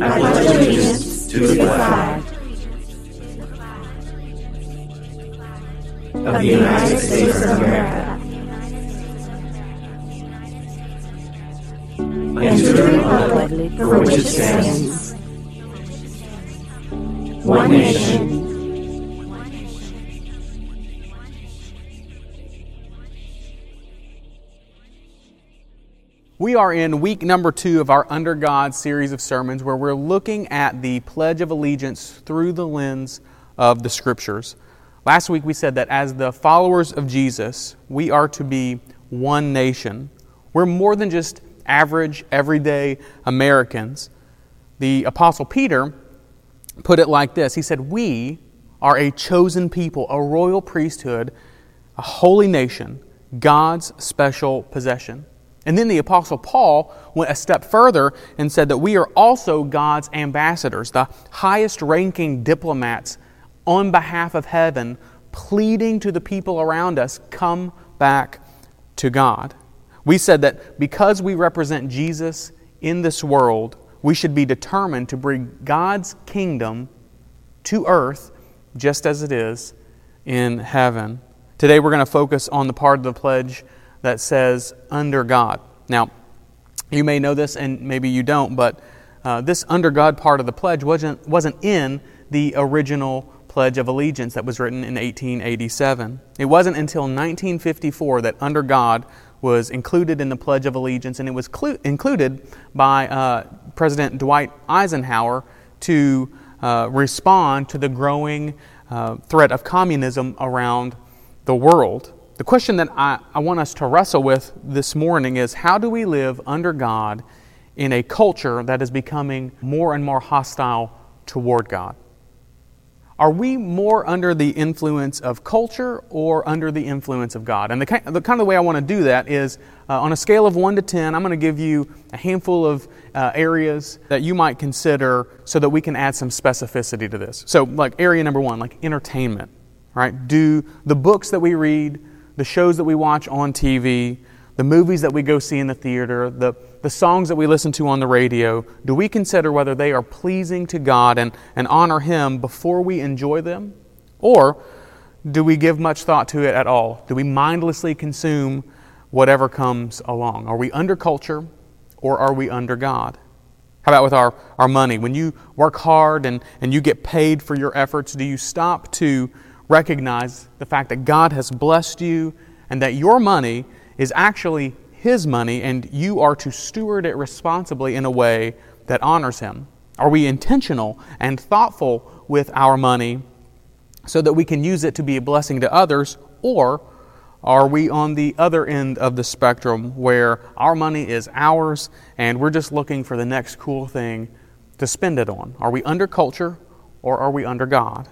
I pledge allegiance to the flag of the United States of America and to the republic for which it stands, one nation, We are in week number two of our Under God series of sermons where we're looking at the Pledge of Allegiance through the lens of the Scriptures. Last week we said that as the followers of Jesus, we are to be one nation. We're more than just average, everyday Americans. The Apostle Peter put it like this He said, We are a chosen people, a royal priesthood, a holy nation, God's special possession. And then the Apostle Paul went a step further and said that we are also God's ambassadors, the highest ranking diplomats on behalf of heaven, pleading to the people around us, come back to God. We said that because we represent Jesus in this world, we should be determined to bring God's kingdom to earth just as it is in heaven. Today we're going to focus on the part of the pledge that says under God. Now, you may know this and maybe you don't, but uh, this under God part of the pledge wasn't, wasn't in the original Pledge of Allegiance that was written in 1887. It wasn't until 1954 that under God was included in the Pledge of Allegiance, and it was clu- included by uh, President Dwight Eisenhower to uh, respond to the growing uh, threat of communism around the world. The question that I, I want us to wrestle with this morning is how do we live under God in a culture that is becoming more and more hostile toward God? Are we more under the influence of culture or under the influence of God? And the kind, the of way I want to do that is uh, on a scale of 1 to 10, I'm going to give you a handful of uh, areas that you might consider so that we can add some specificity to this. So, like area number one, like entertainment, right? Do the books that we read, the shows that we watch on TV, the movies that we go see in the theater, the, the songs that we listen to on the radio, do we consider whether they are pleasing to God and, and honor Him before we enjoy them? Or do we give much thought to it at all? Do we mindlessly consume whatever comes along? Are we under culture or are we under God? How about with our, our money? When you work hard and, and you get paid for your efforts, do you stop to recognize the fact that God has blessed you and that your money is actually His money and you are to steward it responsibly in a way that honors Him? Are we intentional and thoughtful with our money so that we can use it to be a blessing to others? Or are we on the other end of the spectrum where our money is ours and we're just looking for the next cool thing to spend it on? Are we under culture or are we under God?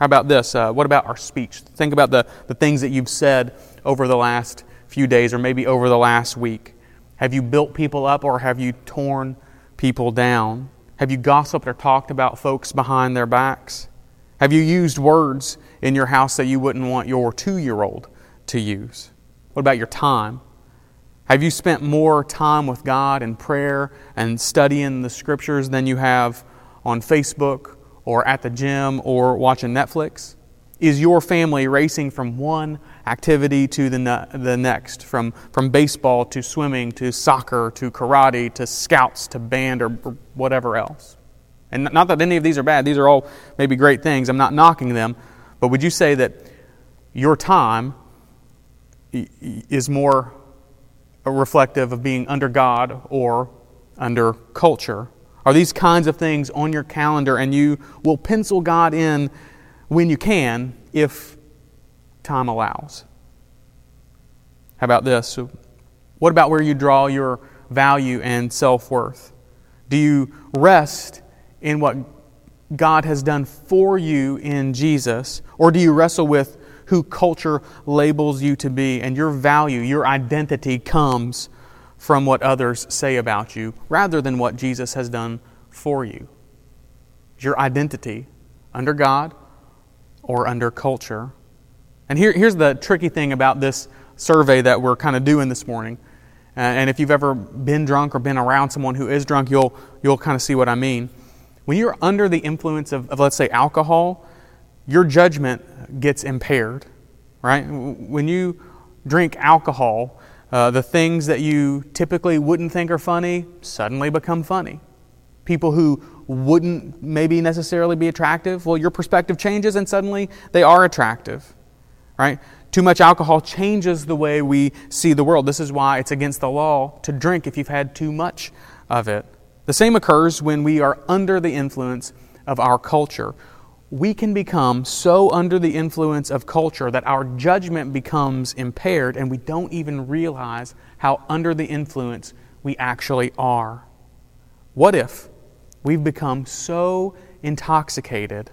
How about this? Uh, what about our speech? Think about the, the things that you've said over the last few days or maybe over the last week. Have you built people up or have you torn people down? Have you gossiped or talked about folks behind their backs? Have you used words in your house that you wouldn't want your two year old to use? What about your time? Have you spent more time with God in prayer and studying the scriptures than you have on Facebook or at the gym or watching Netflix? Is your family racing from one activity to the, ne- the next, from, from baseball to swimming to soccer to karate to scouts to band or whatever else? And not that any of these are bad, these are all maybe great things. I'm not knocking them. But would you say that your time is more reflective of being under God or under culture? Are these kinds of things on your calendar and you will pencil God in when you can if time allows? How about this? What about where you draw your value and self worth? Do you rest in what God has done for you in Jesus? Or do you wrestle with who culture labels you to be and your value, your identity comes from what others say about you rather than what Jesus has done for you. Your identity under God or under culture. And here, here's the tricky thing about this survey that we're kind of doing this morning. Uh, and if you've ever been drunk or been around someone who is drunk, you'll, you'll kind of see what I mean. When you're under the influence of, of, let's say, alcohol, your judgment gets impaired, right? When you drink alcohol, uh, the things that you typically wouldn't think are funny suddenly become funny. People who wouldn't maybe necessarily be attractive, well, your perspective changes and suddenly they are attractive, right? Too much alcohol changes the way we see the world. This is why it's against the law to drink if you've had too much of it. The same occurs when we are under the influence of our culture. We can become so under the influence of culture that our judgment becomes impaired and we don't even realize how under the influence we actually are. What if we've become so intoxicated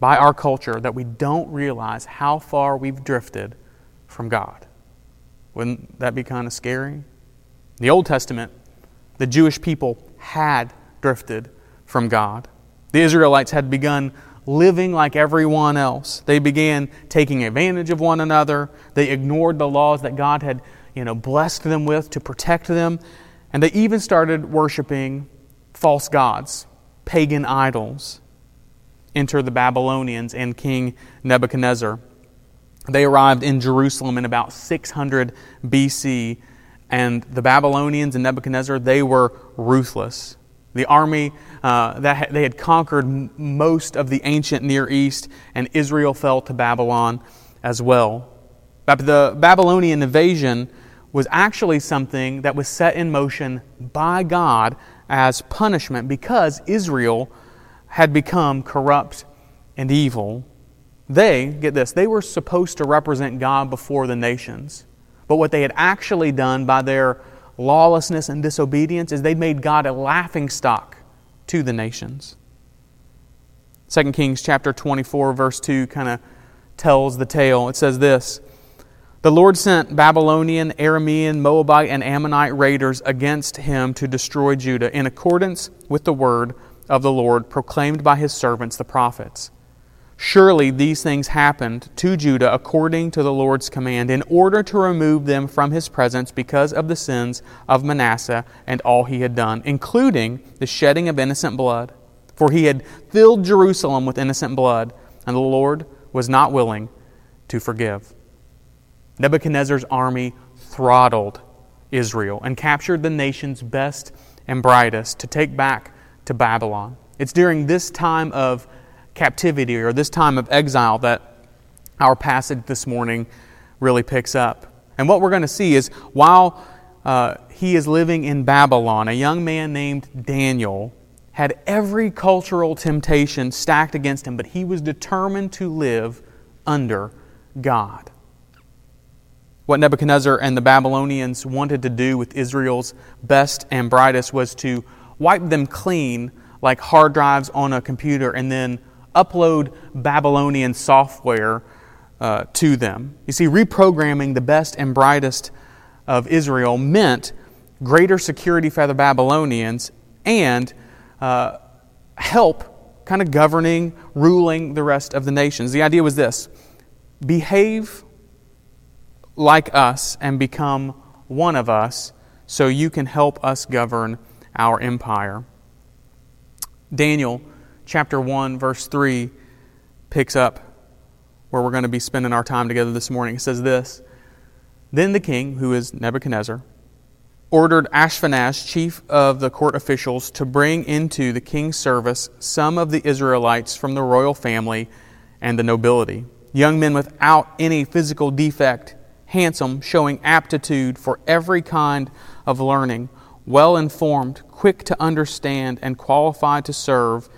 by our culture that we don't realize how far we've drifted from God. Wouldn't that be kind of scary? In the Old Testament, the Jewish people had drifted from God. The Israelites had begun living like everyone else. They began taking advantage of one another. They ignored the laws that God had, you know, blessed them with to protect them, and they even started worshiping false gods, pagan idols enter the Babylonians and King Nebuchadnezzar. They arrived in Jerusalem in about 600 BC, and the Babylonians and Nebuchadnezzar, they were ruthless. The army uh, that they had conquered most of the ancient Near East, and Israel fell to Babylon as well. The Babylonian invasion was actually something that was set in motion by God as punishment because Israel had become corrupt and evil. They, get this, they were supposed to represent God before the nations. But what they had actually done by their lawlessness and disobedience is they'd made God a laughing stock to the nations. 2 Kings chapter 24 verse 2 kind of tells the tale. It says this, the Lord sent Babylonian, Aramean, Moabite, and Ammonite raiders against him to destroy Judah in accordance with the word of the Lord proclaimed by his servants the prophets. Surely these things happened to Judah according to the Lord's command, in order to remove them from his presence because of the sins of Manasseh and all he had done, including the shedding of innocent blood. For he had filled Jerusalem with innocent blood, and the Lord was not willing to forgive. Nebuchadnezzar's army throttled Israel and captured the nation's best and brightest to take back to Babylon. It's during this time of captivity or this time of exile that our passage this morning really picks up. And what we're going to see is while uh, he is living in Babylon, a young man named Daniel had every cultural temptation stacked against him, but he was determined to live under God. What Nebuchadnezzar and the Babylonians wanted to do with Israel's best and brightest was to wipe them clean like hard drives on a computer, and then upload Babylonian software uh, to them. You see, reprogramming the best and brightest of Israel meant greater security for the Babylonians and uh, help kind of governing, ruling the rest of the nations. The idea was this behave like us and become one of us so you can help us govern our empire. Daniel chapter 1, verse 3 picks up where we're going to be spending our time together this morning. It says this Then the king, who is Nebuchadnezzar, ordered Ashpenaz, chief of the court officials, to bring into the king's service some of the Israelites from the royal family and the nobility, young men without any physical defect, handsome, showing aptitude for every kind of learning well informed, quick to understand, and qualified to serve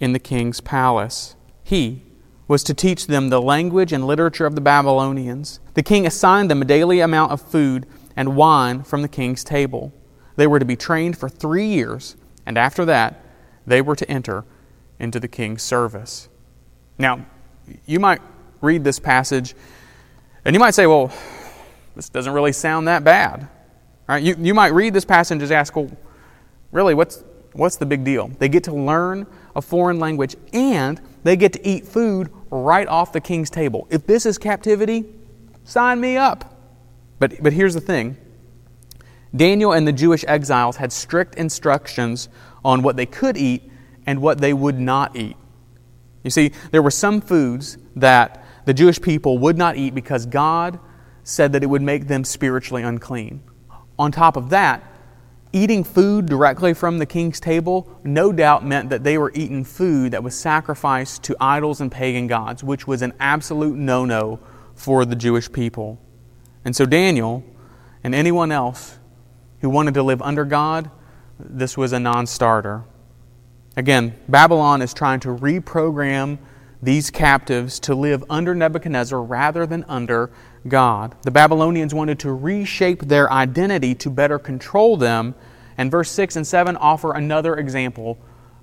in the king's palace. He was to teach them the language and literature of the Babylonians. The king assigned them a daily amount of food and wine from the king's table. They were to be trained for three years, and after that, they were to enter into the king's service. Now, you might read this passage and you might say, well, this doesn't really sound that bad. Right? You, you might read this passage and just ask, well, really, what's, what's the big deal? They get to learn a foreign language and they get to eat food right off the king's table. If this is captivity, sign me up. But, but here's the thing Daniel and the Jewish exiles had strict instructions on what they could eat and what they would not eat. You see, there were some foods that the Jewish people would not eat because God said that it would make them spiritually unclean. On top of that, eating food directly from the king's table no doubt meant that they were eating food that was sacrificed to idols and pagan gods, which was an absolute no no for the Jewish people. And so Daniel and anyone else who wanted to live under God, this was a non starter. Again, Babylon is trying to reprogram these captives to live under Nebuchadnezzar rather than under God. The Babylonians wanted to reshape their identity to better control them, and verse 6 and 7 offer another example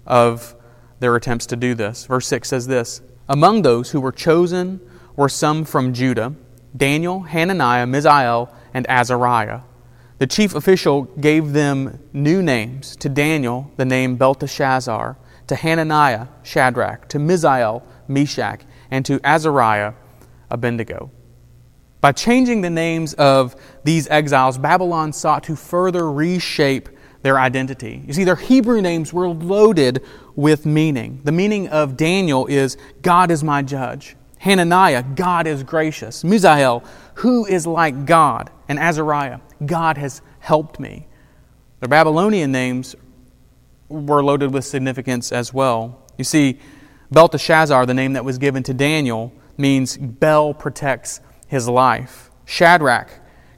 of their attempts to do this. Verse 6 says this Among those who were chosen were some from Judah Daniel, Hananiah, Mishael, and Azariah. The chief official gave them new names. To Daniel, the name Belteshazzar, to Hananiah, Shadrach, to Mishael, Meshach, and to Azariah, Abednego. By changing the names of these exiles, Babylon sought to further reshape their identity. You see, their Hebrew names were loaded with meaning. The meaning of Daniel is God is my judge. Hananiah, God is gracious. Mishael, who is like God? And Azariah, God has helped me. Their Babylonian names were loaded with significance as well. You see, Belteshazzar, the name that was given to Daniel, means Bel protects his life. Shadrach,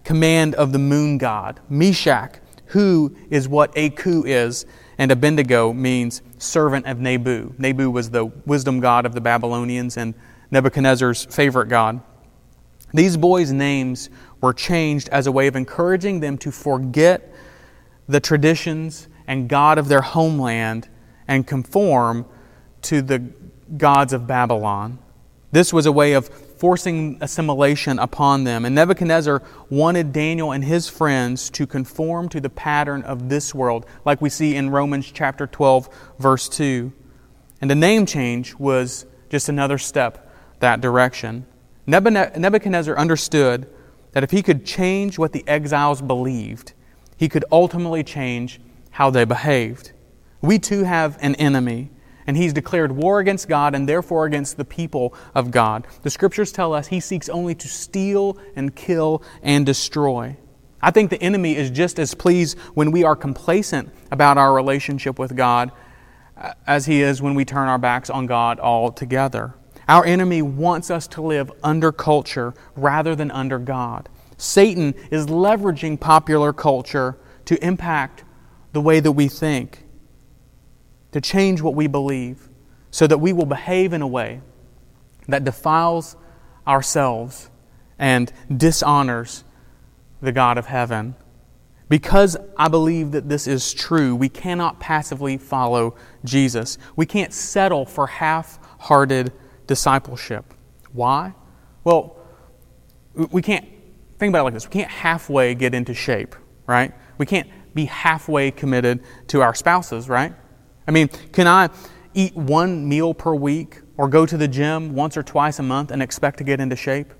command of the moon god. Meshach, who is what Aku is. And Abednego means servant of Nabu. Nabu was the wisdom god of the Babylonians and Nebuchadnezzar's favorite god. These boys' names were changed as a way of encouraging them to forget the traditions and God of their homeland and conform to the gods of Babylon. This was a way of forcing assimilation upon them. And Nebuchadnezzar wanted Daniel and his friends to conform to the pattern of this world, like we see in Romans chapter 12, verse 2. And the name change was just another step that direction. Nebuchadnezzar understood that if he could change what the exiles believed, he could ultimately change how they behaved. We too have an enemy, and he's declared war against God and therefore against the people of God. The scriptures tell us he seeks only to steal and kill and destroy. I think the enemy is just as pleased when we are complacent about our relationship with God uh, as he is when we turn our backs on God altogether. Our enemy wants us to live under culture rather than under God. Satan is leveraging popular culture to impact the way that we think, to change what we believe, so that we will behave in a way that defiles ourselves and dishonors the God of heaven. Because I believe that this is true, we cannot passively follow Jesus. We can't settle for half hearted discipleship. Why? Well, we can't, think about it like this we can't halfway get into shape, right? We can't be halfway committed to our spouses, right? I mean, can I eat one meal per week or go to the gym once or twice a month and expect to get into shape?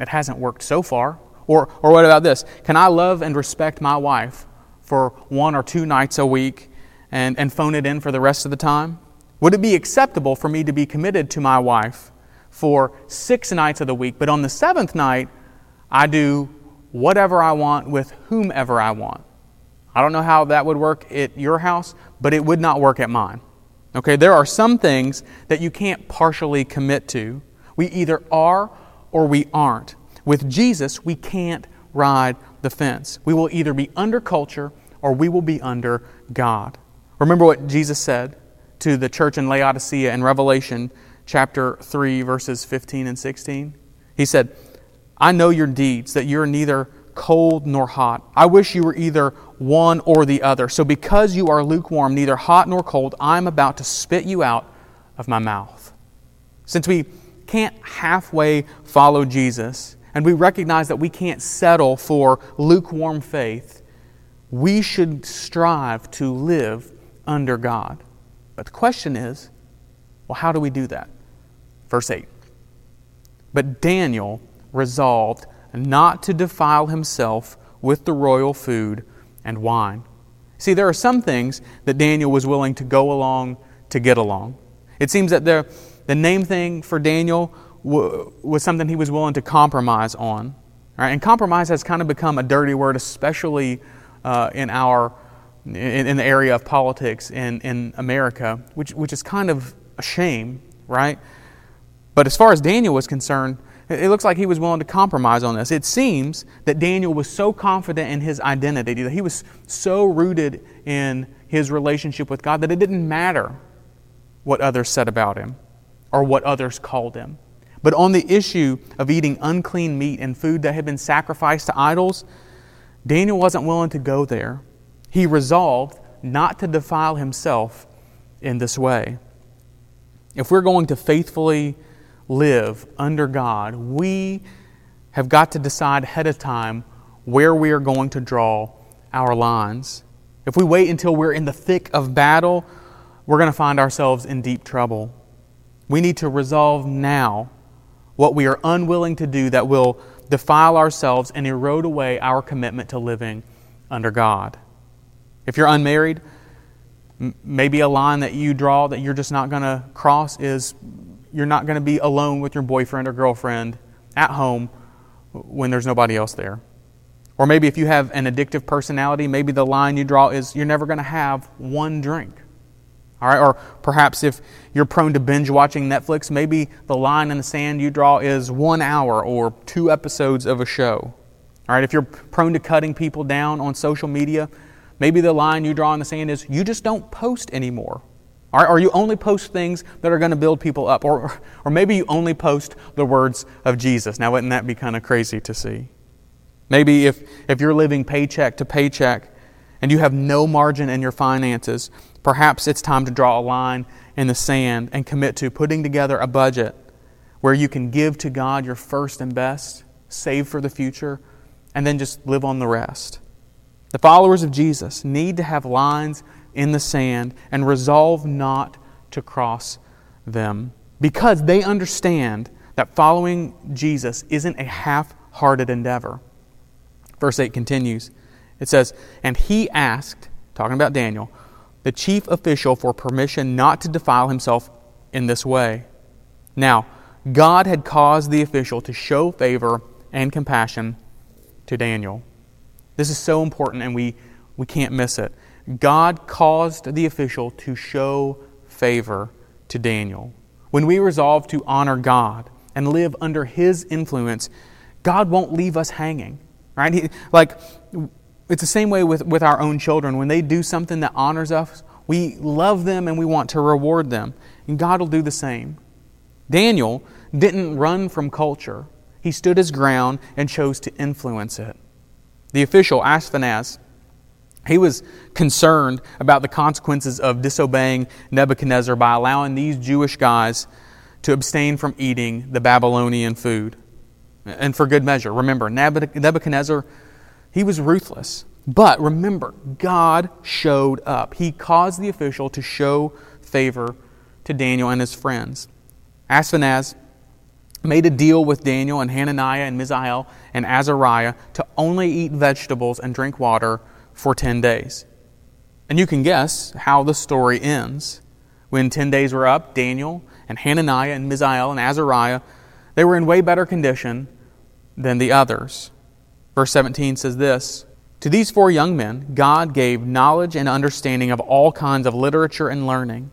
It hasn't worked so far. Or, or what about this? Can I love and respect my wife for one or two nights a week and, and phone it in for the rest of the time? Would it be acceptable for me to be committed to my wife for six nights of the week, but on the seventh night, I do whatever I want with whomever I want? I don't know how that would work at your house, but it would not work at mine. Okay, there are some things that you can't partially commit to. We either are or we aren't. With Jesus, we can't ride the fence. We will either be under culture or we will be under God. Remember what Jesus said to the church in Laodicea in Revelation chapter 3, verses 15 and 16? He said, I know your deeds, that you're neither cold nor hot. I wish you were either one or the other. So because you are lukewarm, neither hot nor cold, I'm about to spit you out of my mouth. Since we can't halfway follow Jesus, and we recognize that we can't settle for lukewarm faith, we should strive to live under God. But the question is well, how do we do that? Verse 8. But Daniel resolved not to defile himself with the royal food, and wine. See, there are some things that Daniel was willing to go along to get along. It seems that the, the name thing for Daniel w- was something he was willing to compromise on. Right? And compromise has kind of become a dirty word, especially uh, in our in, in, the area of politics in, in America, which, which is kind of a shame, right? But as far as Daniel was concerned, it looks like he was willing to compromise on this. It seems that Daniel was so confident in his identity, that he was so rooted in his relationship with God, that it didn't matter what others said about him or what others called him. But on the issue of eating unclean meat and food that had been sacrificed to idols, Daniel wasn't willing to go there. He resolved not to defile himself in this way. If we're going to faithfully live under God, we have got to decide ahead of time where we are going to draw our lines. If we wait until we're in the thick of battle, we're going to find ourselves in deep trouble. We need to resolve now what we are unwilling to do that will defile ourselves and erode away our commitment to living under God. If you're unmarried, maybe a line that you draw that you're just not going to cross is you're not going to be alone with your boyfriend or girlfriend at home when there's nobody else there. Or maybe if you have an addictive personality, maybe the line you draw is you're never going to have one drink. All right, or perhaps if you're prone to binge watching Netflix, maybe the line in the sand you draw is one hour or two episodes of a show. All right, if you're prone to cutting people down on social media, maybe the line you draw in the sand is you just don't post anymore. Right, or you only post things that are going to build people up. Or, or maybe you only post the words of Jesus. Now, wouldn't that be kind of crazy to see? Maybe if, if you're living paycheck to paycheck and you have no margin in your finances, Perhaps it's time to draw a line in the sand and commit to putting together a budget where you can give to God your first and best, save for the future, and then just live on the rest. The followers of Jesus need to have lines in the sand and resolve not to cross them because they understand that following Jesus isn't a half hearted endeavor. Verse 8 continues. It says, And he asked, talking about Daniel, the chief official for permission not to defile himself in this way. Now, God had caused the official to show favor and compassion to Daniel. This is so important and we, we can't miss it. God caused the official to show favor to Daniel. When we resolve to honor God and live under His influence, God won't leave us hanging. Right? He, like it's the same way with, with our own children. When they do something that honors us, we love them and we want to reward them. And God will do the same. Daniel didn't run from culture, he stood his ground and chose to influence it. The official, asked Ashpenaz, he was concerned about the consequences of disobeying Nebuchadnezzar by allowing these Jewish guys to abstain from eating the Babylonian food. And for good measure. Remember, Nebuchadnezzar he was ruthless. But remember, God showed up. He caused the official to show favor to Daniel and his friends. Ashpenaz made a deal with Daniel and Hananiah and Mishael and Azariah to only eat vegetables and drink water for 10 days. And you can guess how the story ends. When 10 days were up, Daniel and Hananiah and Mishael and Azariah, they were in way better condition than the others. Verse 17 says this To these four young men, God gave knowledge and understanding of all kinds of literature and learning.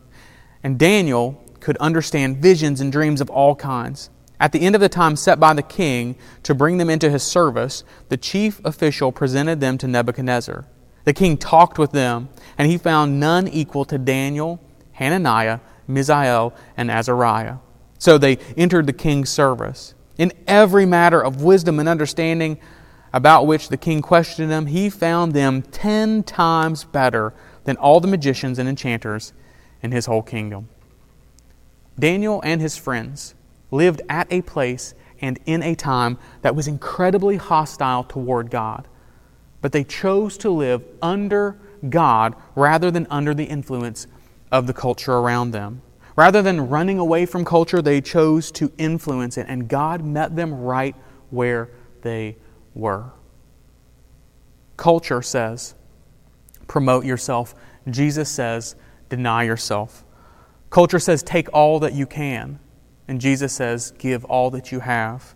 And Daniel could understand visions and dreams of all kinds. At the end of the time set by the king to bring them into his service, the chief official presented them to Nebuchadnezzar. The king talked with them, and he found none equal to Daniel, Hananiah, Mishael, and Azariah. So they entered the king's service. In every matter of wisdom and understanding, about which the king questioned them, he found them ten times better than all the magicians and enchanters in his whole kingdom. Daniel and his friends lived at a place and in a time that was incredibly hostile toward God, but they chose to live under God rather than under the influence of the culture around them. Rather than running away from culture, they chose to influence it, and God met them right where they were. Culture says promote yourself. Jesus says, deny yourself. Culture says, take all that you can. And Jesus says, give all that you have.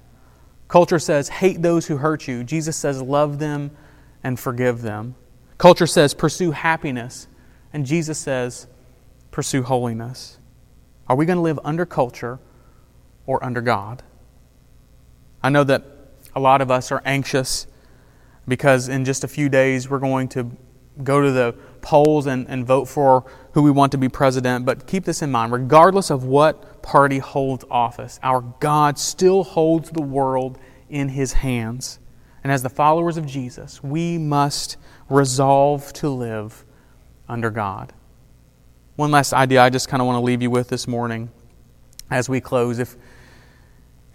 Culture says, hate those who hurt you. Jesus says, love them and forgive them. Culture says, pursue happiness. And Jesus says, pursue holiness. Are we going to live under culture or under God? I know that a lot of us are anxious because in just a few days we're going to go to the polls and, and vote for who we want to be president. But keep this in mind regardless of what party holds office, our God still holds the world in his hands. And as the followers of Jesus, we must resolve to live under God. One last idea I just kind of want to leave you with this morning as we close. If,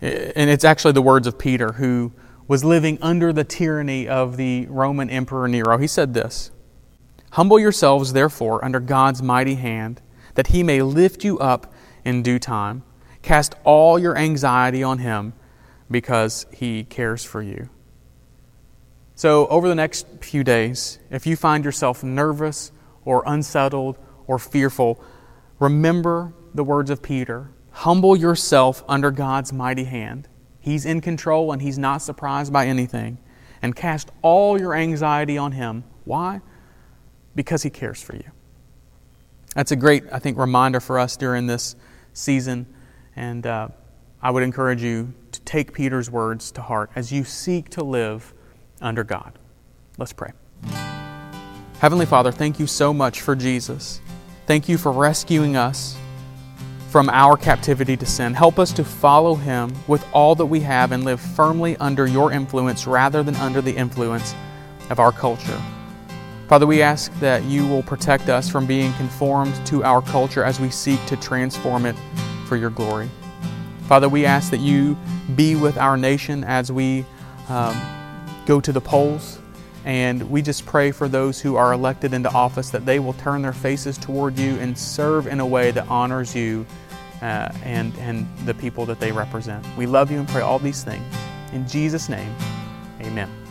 and it's actually the words of Peter, who was living under the tyranny of the Roman Emperor Nero. He said this Humble yourselves, therefore, under God's mighty hand, that he may lift you up in due time. Cast all your anxiety on him, because he cares for you. So, over the next few days, if you find yourself nervous or unsettled or fearful, remember the words of Peter Humble yourself under God's mighty hand. He's in control and He's not surprised by anything. And cast all your anxiety on Him. Why? because He cares for you. That's a great, I think, reminder for us during this season. And uh, I would encourage you to take Peter's words to heart as you seek to live under God. Let's pray. Heavenly Father, thank you so much for Jesus. Thank you for rescuing us from our captivity to sin. Help us to follow Him with all that we have and live firmly under your influence rather than under the influence of our culture. Father, we ask that you will protect us from being conformed to our culture as we seek to transform it for your glory. Father, we ask that you be with our nation as we um, go to the polls. And we just pray for those who are elected into office that they will turn their faces toward you and serve in a way that honors you uh, and, and the people that they represent. We love you and pray all these things. In Jesus' name, amen.